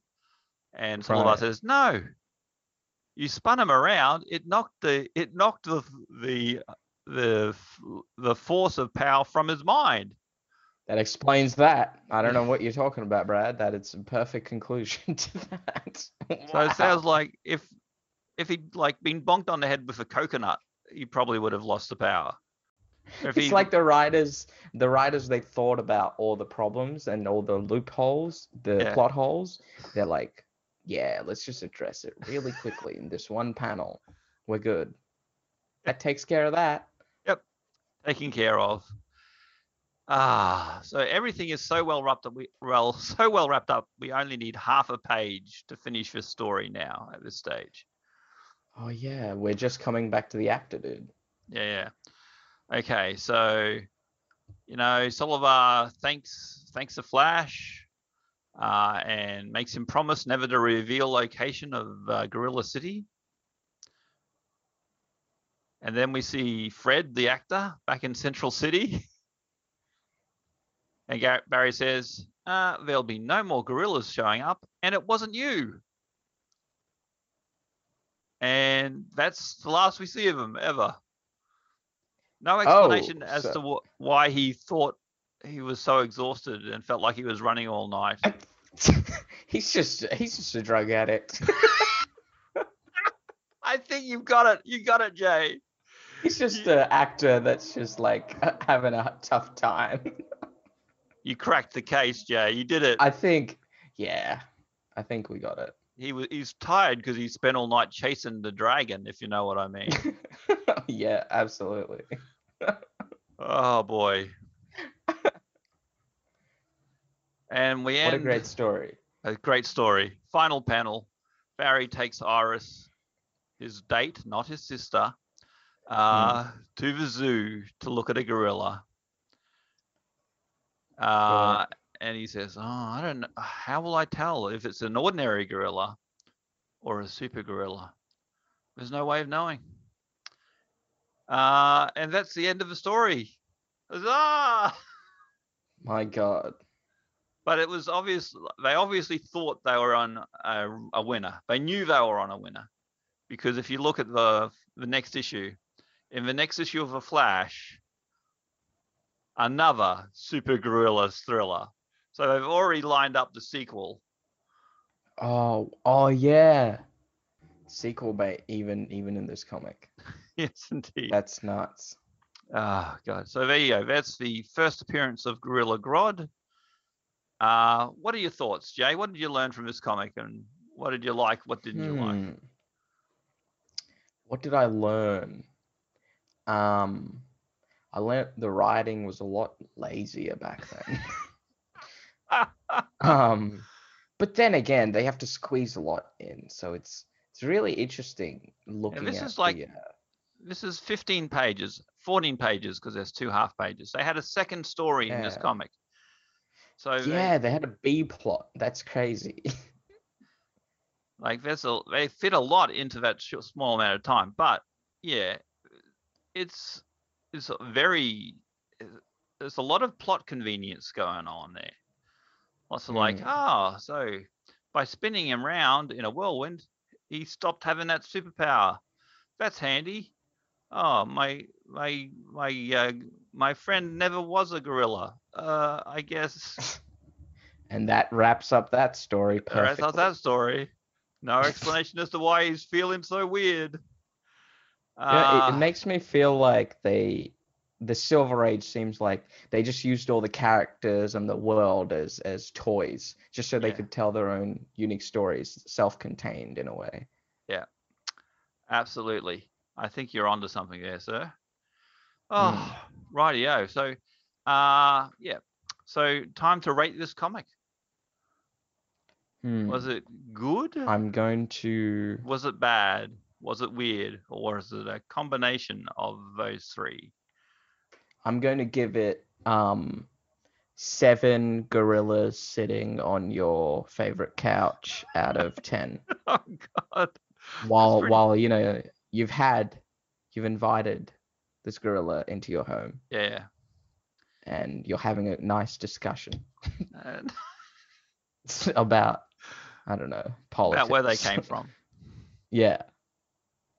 And Silver Right. says, "No. You spun him around. It knocked the it knocked the the the the force of power from his mind. That explains that. I don't know what you're talking about, Brad. That it's a perfect conclusion to that. So it sounds like if if he'd like been bonked on the head with a coconut, he probably would have lost the power. If It's he- like the writers, the writers they thought about all the problems and all the loopholes, the Yeah. plot holes. They're like, yeah, let's just address it really quickly in this one panel. We're good. That takes care of that. Taken care of. Ah, so everything is so well wrapped up. We well, so well wrapped up. We only need half a page to finish the story now at this stage. Oh yeah, we're just coming back to the actor, dude. Yeah, yeah. Okay, so you know, Solovar thanks thanks to Flash, uh, and makes him promise never to reveal location of uh, Gorilla City. And then we see Fred, the actor, back in Central City. And Gar- Barry says, uh, "There'll be no more gorillas showing up, and it wasn't you." And that's the last we see of him ever. No explanation as so- to wh- why he thought he was so exhausted and felt like he was running all night. he's just he's just a drug addict. I think you've got it. You got it, Jay. He's just an actor that's just like having a tough time. You cracked the case, Jay. You did it. I think, yeah, I think we got it. He was he's tired because he spent all night chasing the dragon, if you know what I mean. yeah, absolutely. oh boy. and we end What a great story. a great story. Final panel. Barry takes Iris, his date, not his sister, uh, to the zoo to look at a gorilla. Uh, and he says, "Oh, I don't know. How will I tell if it's an ordinary gorilla or a super gorilla? There's no way of knowing." Uh, and that's the end of the story. Huzzah! My God. But it was obvious. They obviously thought they were on a, a winner. They knew they were on a winner, because if you look at the the next issue, in the next issue of the Flash, another super gorilla thriller. So they've already lined up the sequel. Oh, oh yeah. Sequel bait, even even in this comic. yes, indeed. That's nuts. Ah, God. So there you go. That's the first appearance of Gorilla Grodd. Uh, what are your thoughts, Jay? What did you learn from this comic, and what did you like? What didn't you like? Hmm. What did I learn? Um, I learned the writing was a lot lazier back then. um, but then again, they have to squeeze a lot in, so it's it's really interesting looking And this is like- the, uh, this is 15 pages, 14 pages because there's two half pages. They had a second story in this comic. So they- yeah, they had a B plot. That's crazy. like there's a they fit a lot into that short, small amount of time. But yeah, it's it's very there's a lot of plot convenience going on there. Lots of like, Mm. oh, so by spinning him round in a whirlwind, he stopped having that superpower. That's handy. Oh, my my my uh, my friend never was a gorilla. Uh, I guess And that wraps up that story perfectly. not that story. No explanation as to why he's feeling so weird. Yeah, it, it Uh, makes me feel like they, the Silver Age seems like they just used all the characters and the world as as toys, just so they Yeah. could tell their own unique stories, self-contained in a way. Yeah, absolutely. I think you're onto something there, sir. Oh, rightio. So, uh, yeah. So, time to rate this comic. Hmm. Was it good? I'm going to. Was it bad? Was it weird? Or was it a combination of those three? I'm going to give it um seven gorillas sitting on your favorite couch out of ten. Oh, God. while pretty- while you know you've had you've invited this gorilla into your home Yeah. and you're having a nice discussion And about I don't know politics. about where they came from. yeah.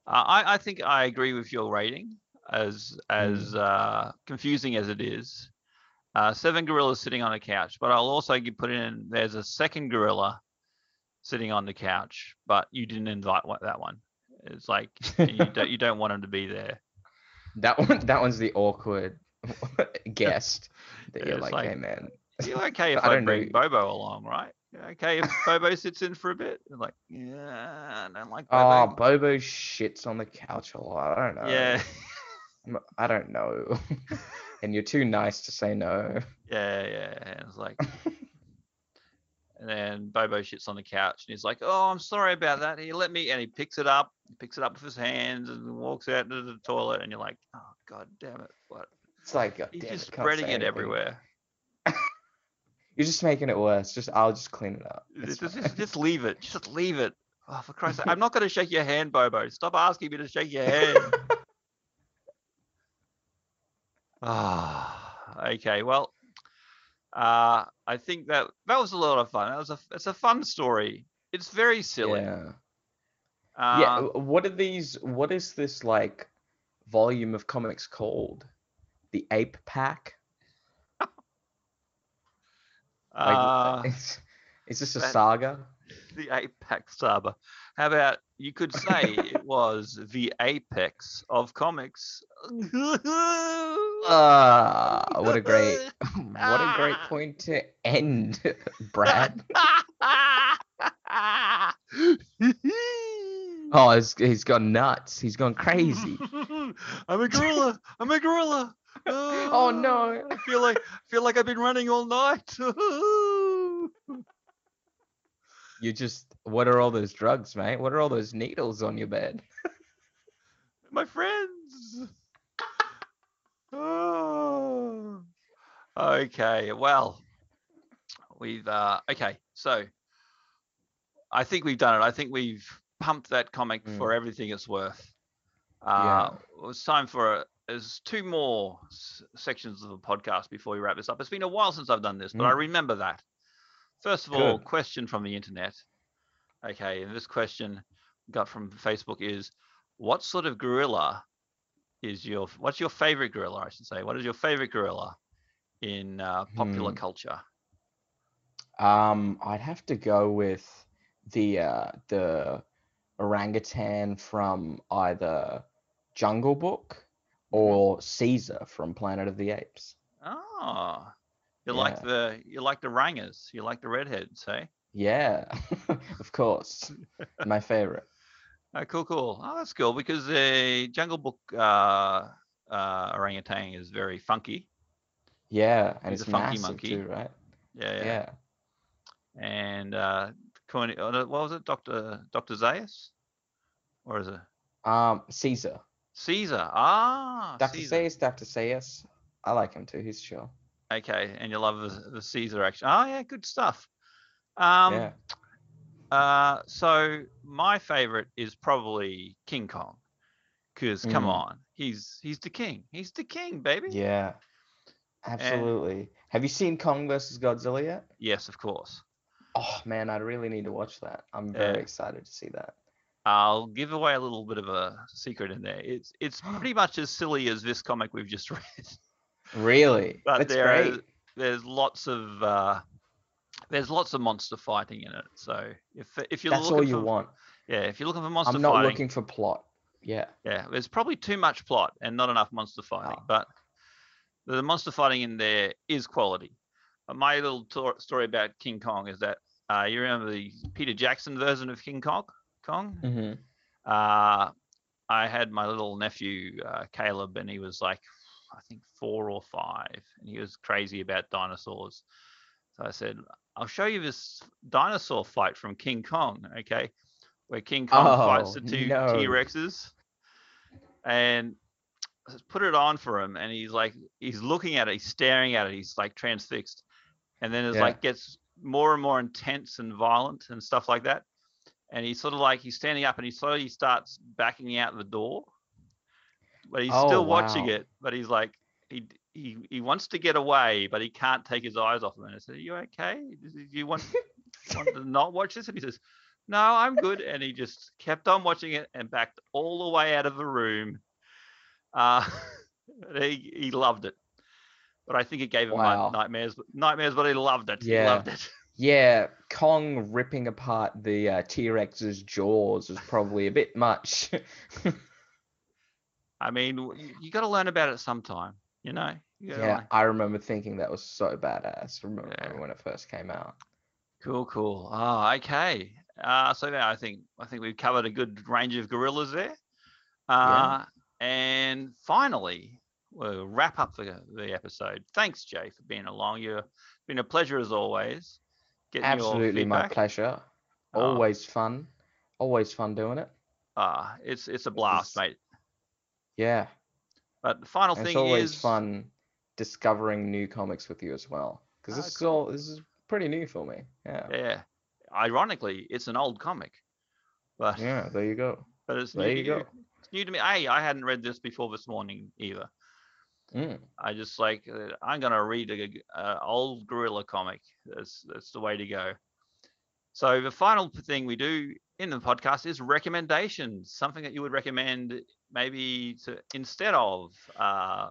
Uh, I, I think I agree with your rating, as as Mm. uh, confusing as it is. Uh, seven gorillas sitting on a couch, but I'll also put in there's a second gorilla sitting on the couch, but you didn't invite one, that one. It's like you don't you don't want him to be there. That one that one's the awkward guest that Yeah, you're like, like, hey man. You're okay if I I, know bring you." Bobo along, right? Okay if Bobo sits in for a bit. Like, yeah, I don't like Oh, Bobo. Bobo shits on the couch a lot. I don't know. yeah, I'm- I don't know. and you're too nice to say no. yeah, yeah. And it's like, And then Bobo shits on the couch and he's like, "Oh, I'm sorry about that. He let me." And he picks it up, picks it up with his hands, and walks out into the toilet. And you're like, "Oh God damn it! What? It's like God He's damn just spreading it everywhere. You're just making it worse. Just I'll just clean it up. It's Just, just, just leave it. Just leave it. Oh, for Christ's sake! I'm not going to shake your hand, Bobo. Stop asking me to shake your hand. Ah, okay. Well, uh, I think that that was a lot of fun. That was a it's a fun story. It's very silly. Yeah. Uh, yeah. What are these? What is this like volume of comics called? The Ape Pack. Like, uh, is, is this a saga? the apex saga. How about you could say it was the apex of comics? Ah, what a great, what a great point to end, Brad. Oh, he's, he's gone nuts. He's gone crazy. I'm a gorilla. I'm a gorilla. Oh, no. I feel like I feel like I've been running all night. You just, what are all those drugs, mate? What are all those needles on your bed? My friends. Oh. Okay, well, we've uh okay, so I think we've done it. I think we've pumped that comic Mm. for everything it's worth. Uh it's time for a, there's two more s- sections of the podcast before we wrap this up. It's been a while since I've done this, but I Mm. remember that. First of all, question from the internet. Okay, and this question got from Facebook is what sort of gorilla is your what's your favorite gorilla i should say what is your favorite gorilla in uh, popular Hmm. culture Um, I'd have to go with the uh, the orangutan from either Jungle Book or Caesar from Planet of the Apes. oh you like the you like the rangers you like the redheads hey Yeah, of course, my favorite. oh, cool cool oh that's cool because the jungle book uh, uh, orangutan is very funky Yeah, and He's it's a funky monkey. too, right? yeah yeah, Yeah. and uh Corny- uh, what was it dr dr Zaius or is it Um, Caesar. Caesar ah Dr. Caesar. Sayers, Dr. Sayers. I like him too. He's chill. Okay, and you love the, the Caesar action. Oh yeah, good stuff. Um, yeah. uh, so my favorite is probably King Kong, because come Mm. on, he's he's the king. He's the king, baby. Yeah. Absolutely. Have you seen Kong versus Godzilla yet? Yes, of course. Oh man, I really need to watch that. I'm very Yeah. excited to see that. I'll give away a little bit of a secret in there. It's it's pretty much as silly as this comic we've just read. Really? But That's there great. are- there's lots of uh, there's lots of monster fighting in it. So if if you're That's looking all you for, want. yeah, if you're looking for monster I'm not fighting, looking for plot. Yeah. yeah, there's probably too much plot and not enough monster fighting. Ah. But the monster fighting in there is quality. But my little tor- story about King Kong is that uh, you remember the Peter Jackson version of King Kong? Kong? hmm uh, I had my little nephew uh, Caleb, and he was like, I think four or five, and he was crazy about dinosaurs. So I said, I'll show you this dinosaur fight from King Kong, okay? Where King Kong fights the two no. T Rexes, and put it on for him, and he's like, he's looking at it, he's staring at it, he's like transfixed, and then it's Yeah. like gets more and more intense and violent and stuff like that and he's sort of like he's standing up and he slowly starts backing out the door but he's Oh, still watching wow. it but he's like he, he he wants to get away but he can't take his eyes off him. And i said are you okay? Do you want, want to not watch this? And he says no i'm good. And he just kept on watching it and backed all the way out of the room. Uh he, he loved it. But i think it gave him Wow. nightmares nightmares but he loved it. He Yeah. loved it Yeah, Kong ripping apart the uh, T Rex's jaws is probably a bit much. I mean, you, you got to learn about it sometime, you know. You yeah, learn. I remember thinking that was so badass. Remember Yeah. when it first came out. Cool, cool. Oh, okay. Uh, so now I think I think we've covered a good range of gorillas there. Uh, And finally, we'll wrap up the, the episode. Thanks, Jay, for being along. You've been a pleasure as always. Absolutely my pleasure. Oh. Always fun. Always fun doing it. Ah, it's it's a blast, It's- mate. Yeah. But the final And thing it's always is fun discovering new comics with you as well. Because Ah, this is cool. all this is pretty new for me. Yeah. Yeah. Ironically, it's an old comic, but Yeah, there you go. but it's There new you to go. you. It's new to me. Hey, I hadn't read this before this morning either. Mm. I just like uh, I'm gonna read a, a old gorilla comic. That's that's the way to go. So the final thing we do in the podcast is recommendations. Something that you would recommend maybe to instead of uh,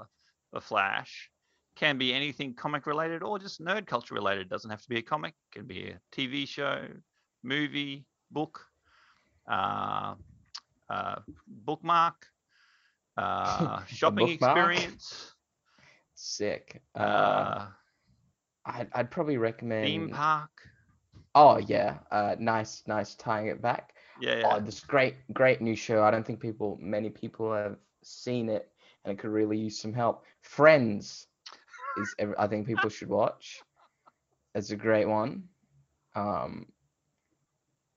the Flash. Can be anything comic related or just nerd culture related. Doesn't have to be a comic. It Can be a TV show, movie, book, uh, uh, bookmark, uh, shopping experience. Sick. Uh, uh, I'd, I'd probably recommend. theme park. Oh yeah, uh, nice, nice tying it back. Yeah, yeah. Oh, this great, great new show. I don't think people, many people have seen it, and it could really use some help. Friends is, I think people should watch. It's a great one. Um,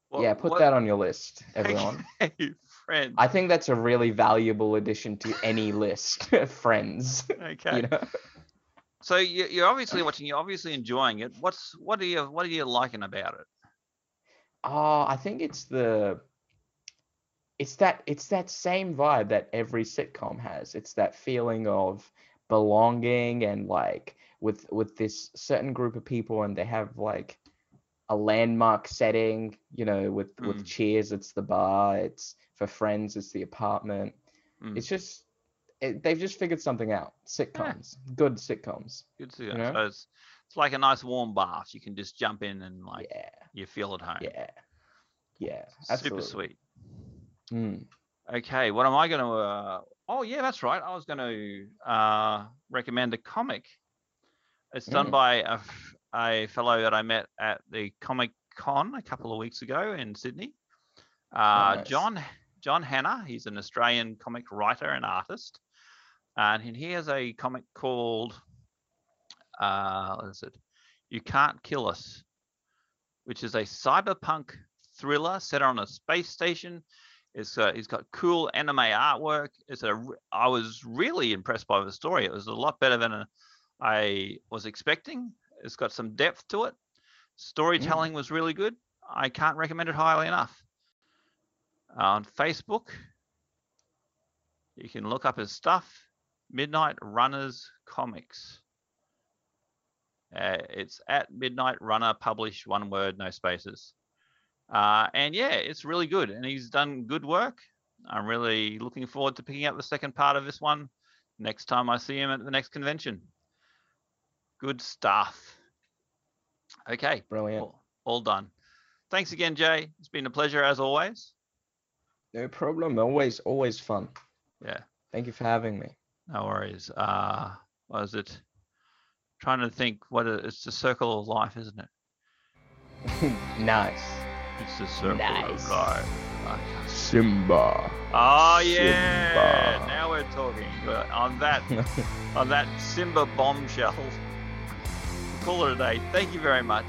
What- yeah, put what- that on your list, everyone. Okay, friends. I think that's a really valuable addition to any list. Friends, okay. you know. So you, you're obviously watching. You're obviously enjoying it. What's what are you what are you liking about it? Oh, I think it's the it's that it's that same vibe that every sitcom has. It's that feeling of belonging and like with with this certain group of people and they have like a landmark setting, you know, with Mm. with Cheers it's the bar, it's for Friends it's the apartment. Mm. It's just it, they've just figured something out. Sitcoms, good sitcoms. Good to you know? So it's it's like a nice warm bath. You can just jump in and like yeah, you feel at home. yeah, yeah. Super sweet. Mm. Okay, what am I going to? Uh, oh yeah, that's right. I was going to uh, recommend a comic. It's done Mm. by a fellow that I met at the Comic Con a couple of weeks ago in Sydney. Uh, nice. John John Hanna. He's an Australian comic writer and artist, and he has a comic called uh, what is it? You Can't Kill Us, which is a cyberpunk thriller set on a space station. It's uh, he's got cool anime artwork. It's a, I was really impressed by the story. It was a lot better than uh, I was expecting. It's got some depth to it. Storytelling was really good. I can't recommend it highly enough. On Facebook, you can look up his stuff. Midnight Runners Comics. Uh, it's at Midnight Runner Publish, one word, no spaces. Uh, and yeah, it's really good, and he's done good work. I'm really looking forward to picking up the second part of this one next time I see him at the next convention. Good stuff. Okay, Brilliant. all, all done. Thanks again, Jay. It's been a pleasure as always. No problem. Always, always fun. Yeah, Thank you for having me. no worries. Uh, what is it? Trying to think what it, it's the circle of life, isn't it? nice. It's the circle Nice. of life. Simba. Oh yeah, Simba. now we're talking. But on that on that Simba bombshell, we'll call it a day. Thank you very much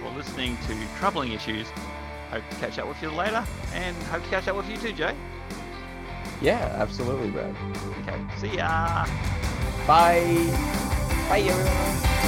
for listening to Troubling Issues. Hope to catch up with you later, and hope to catch up with you too, Jay. yeah, absolutely, Brad. Okay, see ya. Bye. Bye, everyone.